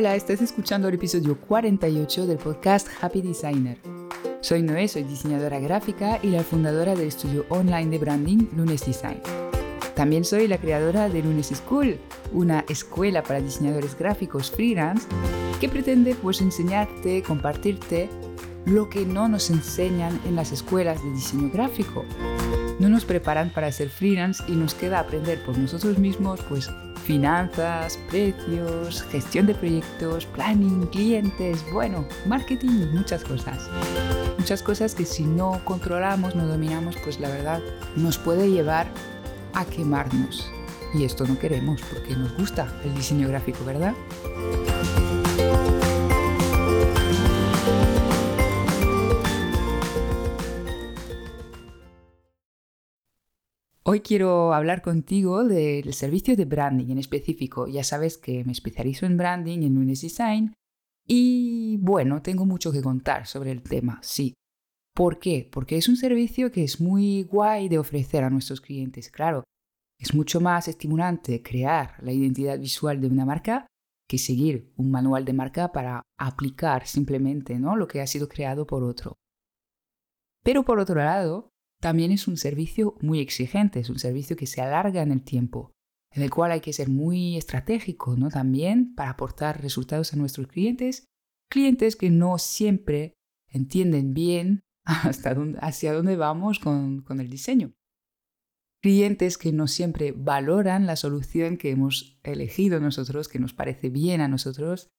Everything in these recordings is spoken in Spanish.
Hola, estás escuchando el episodio 48 del podcast Happy Designer. Soy Noé, soy diseñadora gráfica y la fundadora del estudio online de branding Lunes Design. También soy la creadora de Lunes School, una escuela para diseñadores gráficos freelance que pretende pues enseñarte, compartirte lo que no nos enseñan en las escuelas de diseño gráfico. No nos preparan para ser freelance y nos queda aprender por nosotros mismos pues finanzas, precios, gestión de proyectos, planning, clientes, bueno, marketing, muchas cosas. Muchas cosas que si no controlamos, no dominamos, pues la verdad nos puede llevar a quemarnos. Y esto no queremos porque nos gusta el diseño gráfico, ¿verdad? Hoy quiero hablar contigo del servicio de branding en específico. Ya sabes que me especializo en branding en Lunes Design y bueno, tengo mucho que contar sobre el tema, sí. ¿Por qué? Porque es un servicio que es muy guay de ofrecer a nuestros clientes. Claro, es mucho más estimulante crear la identidad visual de una marca que seguir un manual de marca para aplicar simplemente ¿no? lo que ha sido creado por otro. Pero por otro lado, también es un servicio muy exigente, es un servicio que se alarga en el tiempo, en el cual hay que ser muy estratégico, ¿no? También para aportar resultados a nuestros clientes, clientes que no siempre entienden bien hasta dónde, hacia dónde vamos con, con el diseño. Clientes que no siempre valoran la solución que hemos elegido nosotros, que nos parece bien a nosotros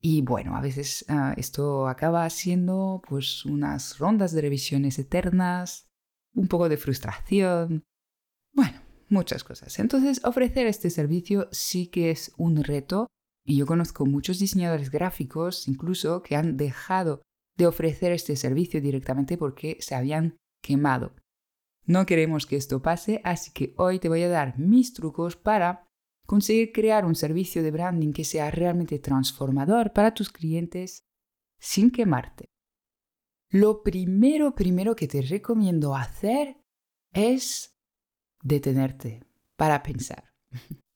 y bueno, a veces uh, esto acaba siendo pues unas rondas de revisiones eternas, un poco de frustración, bueno, muchas cosas. Entonces, ofrecer este servicio sí que es un reto y yo conozco muchos diseñadores gráficos incluso que han dejado de ofrecer este servicio directamente porque se habían quemado. No queremos que esto pase, así que hoy te voy a dar mis trucos para conseguir crear un servicio de branding que sea realmente transformador para tus clientes sin quemarte. Lo primero, primero que te recomiendo hacer es detenerte para pensar.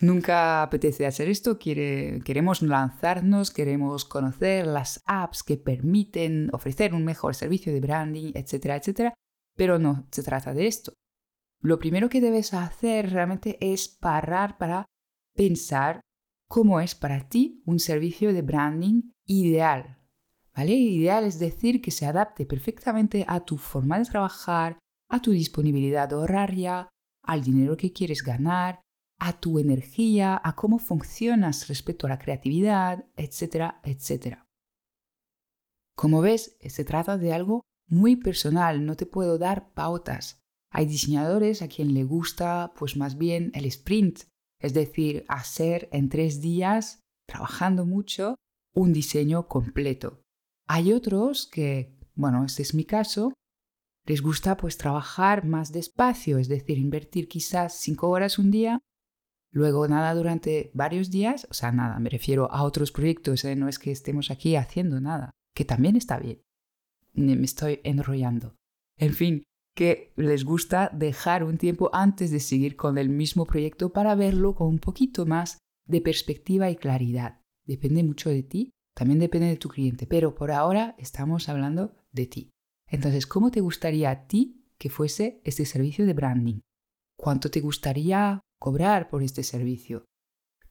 Nunca apetece hacer esto, queremos lanzarnos, queremos conocer las apps que permiten ofrecer un mejor servicio de branding, etcétera, etcétera, pero no se trata de esto. Lo primero que debes hacer realmente es parar para pensar cómo es para ti un servicio de branding ideal, Ideal es decir que se adapte perfectamente a tu forma de trabajar, a tu disponibilidad horaria, al dinero que quieres ganar, a tu energía, a cómo funcionas respecto a la creatividad, etcétera, etcétera. Como ves, se trata de algo muy personal, no te puedo dar pautas. Hay diseñadores a quien le gusta pues más bien el sprint, es decir, hacer en tres días, trabajando mucho, un diseño completo. Hay otros que, bueno, este es mi caso, les gusta pues trabajar más despacio, es decir, invertir quizás cinco horas un día, luego nada durante varios días, o sea, nada, me refiero a otros proyectos, ¿eh? no es que estemos aquí haciendo nada, que también está bien. Me estoy enrollando. En fin, que les gusta dejar un tiempo antes de seguir con el mismo proyecto para verlo con un poquito más de perspectiva y claridad. Depende mucho de ti también depende de tu cliente, pero por ahora estamos hablando de ti. Entonces, ¿cómo te gustaría a ti que fuese este servicio de branding? ¿Cuánto te gustaría cobrar por este servicio?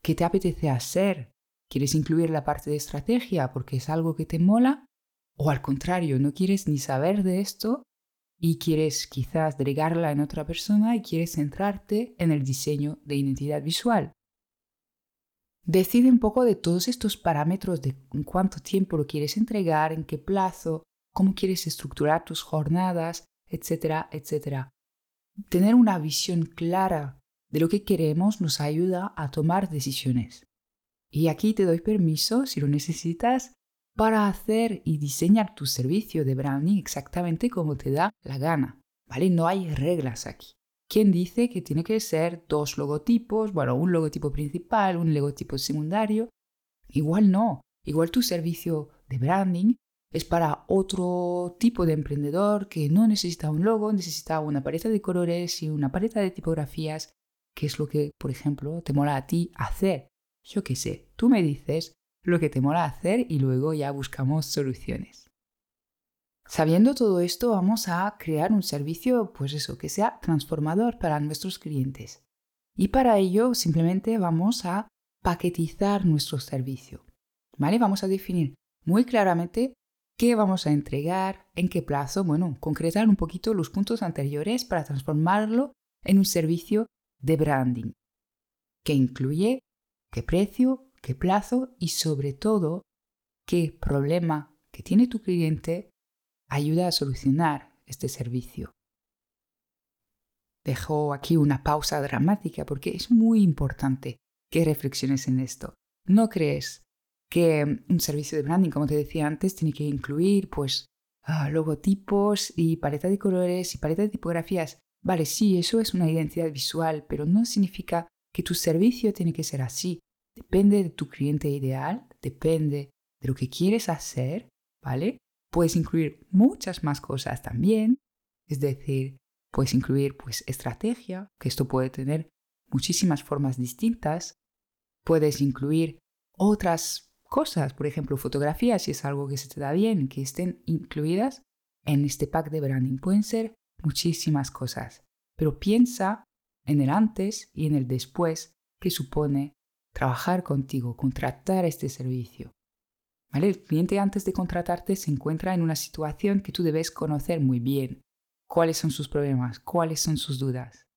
¿Qué te apetece hacer? ¿Quieres incluir la parte de estrategia porque es algo que te mola? ¿O al contrario, no quieres ni saber de esto y quieres quizás delegarla en otra persona y quieres centrarte en el diseño de identidad visual? Decide un poco de todos estos parámetros de cuánto tiempo lo quieres entregar, en qué plazo, cómo quieres estructurar tus jornadas, etcétera, etcétera. Tener una visión clara de lo que queremos nos ayuda a tomar decisiones. Y aquí te doy permiso, si lo necesitas, para hacer y diseñar tu servicio de branding exactamente como te da la gana. ¿Vale? No hay reglas aquí. ¿Quién dice que tiene que ser dos logotipos? Bueno, un logotipo principal, un logotipo secundario. Igual no. Igual tu servicio de branding es para otro tipo de emprendedor que no necesita un logo, necesita una paleta de colores y una paleta de tipografías, que es lo que, por ejemplo, te mola a ti hacer. Yo qué sé, tú me dices lo que te mola hacer y luego ya buscamos soluciones. Sabiendo todo esto, vamos a crear un servicio, pues eso, que sea transformador para nuestros clientes. Y para ello simplemente vamos a paquetizar nuestro servicio. ¿Vale? Vamos a definir muy claramente qué vamos a entregar, en qué plazo, bueno, concretar un poquito los puntos anteriores para transformarlo en un servicio de branding, que incluye qué precio, qué plazo y sobre todo qué problema que tiene tu cliente ayuda a solucionar este servicio. Dejo aquí una pausa dramática porque es muy importante que reflexiones en esto. ¿No crees que un servicio de branding, como te decía antes, tiene que incluir pues ah, logotipos y paleta de colores y paleta de tipografías? Vale, sí, eso es una identidad visual, pero no significa que tu servicio tiene que ser así. Depende de tu cliente ideal, depende de lo que quieres hacer, ¿vale? Puedes incluir muchas más cosas también, es decir, Puedes incluir pues estrategia, que esto puede tener muchísimas formas distintas. Puedes incluir otras cosas, por ejemplo, fotografías, si es algo que se te da bien, que estén incluidas en este pack de branding. Pueden ser muchísimas cosas, pero piensa en el antes y en el después que supone trabajar contigo, contratar este servicio. El cliente antes de contratarte se encuentra en una situación que tú debes conocer muy bien cuáles son sus problemas, cuáles son sus dudas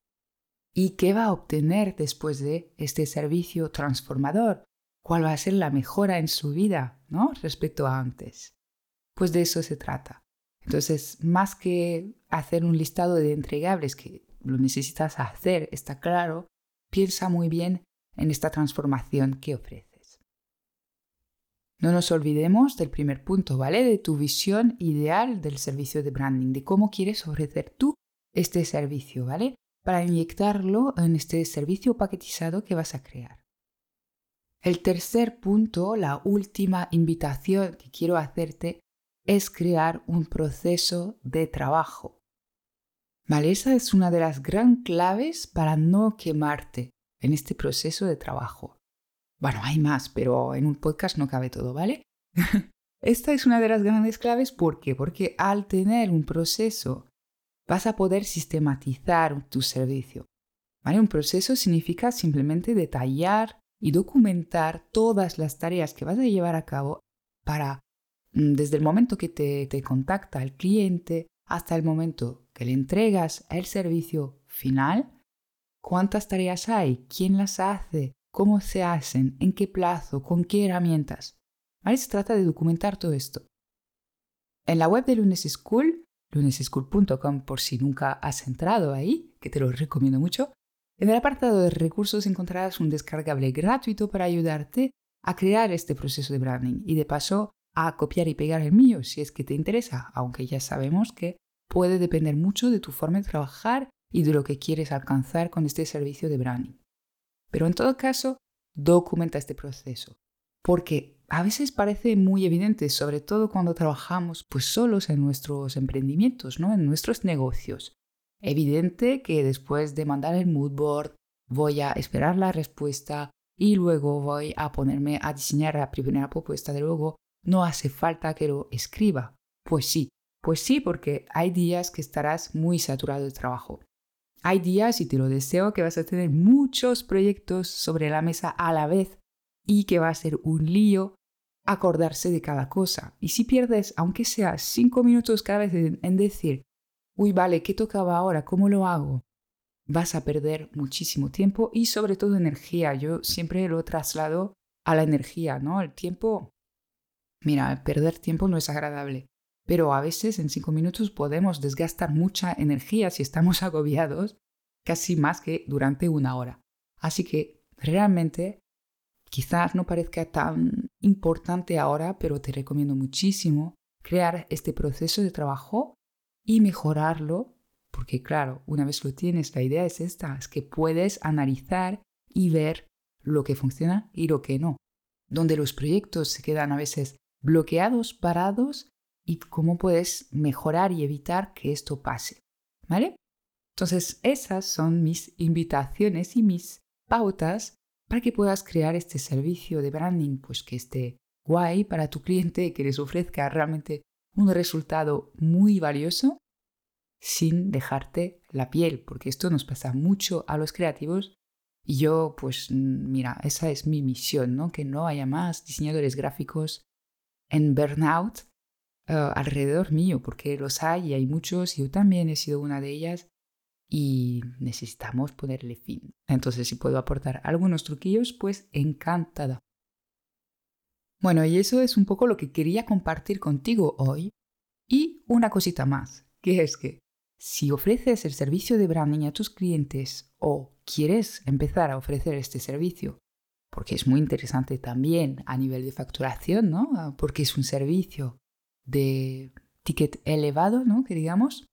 y qué va a obtener después de este servicio transformador, cuál va a ser la mejora en su vida, ¿no? Respecto a antes. Pues de eso se trata. Entonces, más que hacer un listado de entregables que lo necesitas hacer, está claro, piensa muy bien en esta transformación que ofrece. No nos olvidemos del primer punto, ¿vale? De tu visión ideal del servicio de branding, de cómo quieres ofrecer tú este servicio, ¿vale? Para inyectarlo en este servicio paquetizado que vas a crear. El tercer punto, la última invitación que quiero hacerte es crear un proceso de trabajo. ¿Vale? Esa es una de las gran claves para no quemarte en este proceso de trabajo. Bueno, hay más, pero en un podcast no cabe todo, ¿vale? Esta es una de las grandes claves. ¿Por qué? Porque al tener un proceso vas a poder sistematizar tu servicio. ¿Vale? Un proceso significa simplemente detallar y documentar todas las tareas que vas a llevar a cabo para, mm, desde el momento que te, te contacta el cliente hasta el momento que le entregas el servicio final, cuántas tareas hay, quién las hace, cómo se hacen, en qué plazo, con qué herramientas. Ahí se trata de documentar todo esto. En la web de Lunes School, luneseschool.com por si nunca has entrado ahí, que te lo recomiendo mucho, en el apartado de recursos encontrarás un descargable gratuito para ayudarte a crear este proceso de branding y de paso a copiar y pegar el mío si es que te interesa, aunque ya sabemos que puede depender mucho de tu forma de trabajar y de lo que quieres alcanzar con este servicio de branding. Pero en todo caso, documenta este proceso. Porque a veces parece muy evidente, sobre todo cuando trabajamos pues solos en nuestros emprendimientos, ¿no? en nuestros negocios. Evidente que después de mandar el mood board voy a esperar la respuesta y luego voy a ponerme a diseñar la primera propuesta de luego. No hace falta que lo escriba. Pues sí, pues sí, porque hay días que estarás muy saturado de trabajo. Hay días, y te lo deseo, que vas a tener muchos proyectos sobre la mesa a la vez y que va a ser un lío acordarse de cada cosa. Y si pierdes, aunque sea cinco minutos cada vez en, decir, uy, vale, ¿qué tocaba ahora? ¿Cómo lo hago? Vas a perder muchísimo tiempo y sobre todo energía. Yo siempre lo traslado a la energía, ¿no? El tiempo, mira, perder tiempo no es agradable pero a veces en cinco minutos podemos desgastar mucha energía si estamos agobiados, casi más que durante una hora. Así que realmente quizás no parezca tan importante ahora, pero te recomiendo muchísimo crear este proceso de trabajo y mejorarlo, porque claro, una vez lo tienes, la idea es esta, es que puedes analizar y ver lo que funciona y lo que no. Donde los proyectos se quedan a veces bloqueados, parados, y cómo puedes mejorar y evitar que esto pase. ¿Vale? Entonces, esas son mis invitaciones y mis pautas para que puedas crear este servicio de branding pues que esté guay para tu cliente, que les ofrezca realmente un resultado muy valioso sin dejarte la piel, porque esto nos pasa mucho a los creativos y yo pues mira, esa es mi misión, ¿no? Que no haya más diseñadores gráficos en burnout eh, alrededor mío, porque los hay y hay muchos, y yo también he sido una de ellas y necesitamos ponerle fin. Entonces, si puedo aportar algunos truquillos, pues encantada. Bueno, y eso es un poco lo que quería compartir contigo hoy. Y una cosita más, que es que si ofreces el servicio de branding a tus clientes o quieres empezar a ofrecer este servicio, porque es muy interesante también a nivel de facturación, ¿no? Ah, porque es un servicio de ticket elevado, ¿no? Que digamos.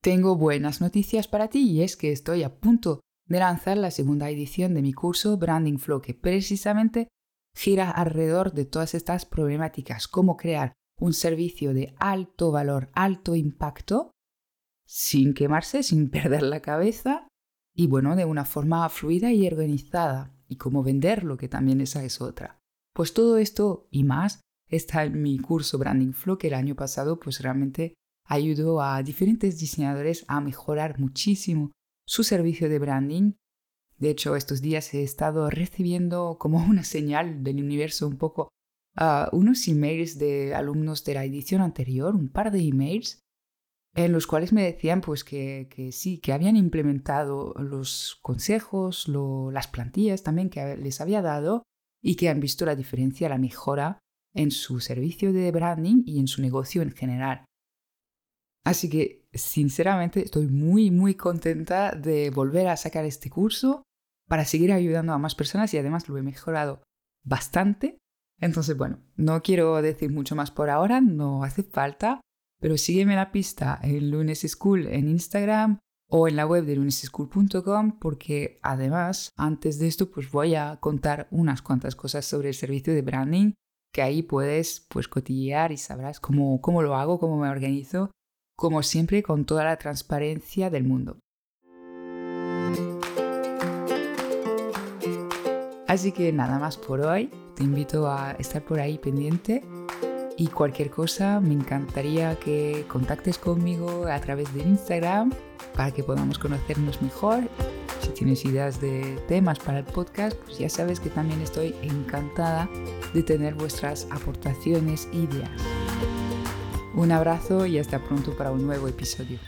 Tengo buenas noticias para ti y es que estoy a punto de lanzar la segunda edición de mi curso Branding Flow, que precisamente gira alrededor de todas estas problemáticas, cómo crear un servicio de alto valor, alto impacto, sin quemarse, sin perder la cabeza y bueno, de una forma fluida y organizada, y cómo venderlo, que también esa es otra. Pues todo esto y más está mi curso Branding Flow, que el año pasado pues realmente ayudó a diferentes diseñadores a mejorar muchísimo su servicio de branding. De hecho, estos días he estado recibiendo como una señal del universo un poco uh, unos emails de alumnos de la edición anterior, un par de emails, en los cuales me decían pues que, sí, que habían implementado los consejos, las plantillas también que les había dado y que han visto la diferencia, la mejora en su servicio de branding y en su negocio en general. Así que, sinceramente, estoy muy, muy contenta de volver a sacar este curso para seguir ayudando a más personas y además lo he mejorado bastante. Entonces, bueno, no quiero decir mucho más por ahora, no hace falta, pero sígueme la pista en Lunes School en Instagram o en la web de lunesschool.com porque además antes de esto pues voy a contar unas cuantas cosas sobre el servicio de branding que ahí puedes pues cotillear y sabrás cómo, cómo lo hago, cómo me organizo, como siempre con toda la transparencia del mundo. Así que nada más por hoy, te invito a estar por ahí pendiente y cualquier cosa me encantaría que contactes conmigo a través de Instagram para que podamos conocernos mejor. Si tienes ideas de temas para el podcast, pues ya sabes que también estoy encantada de tener vuestras aportaciones e ideas. Un abrazo y hasta pronto para un nuevo episodio.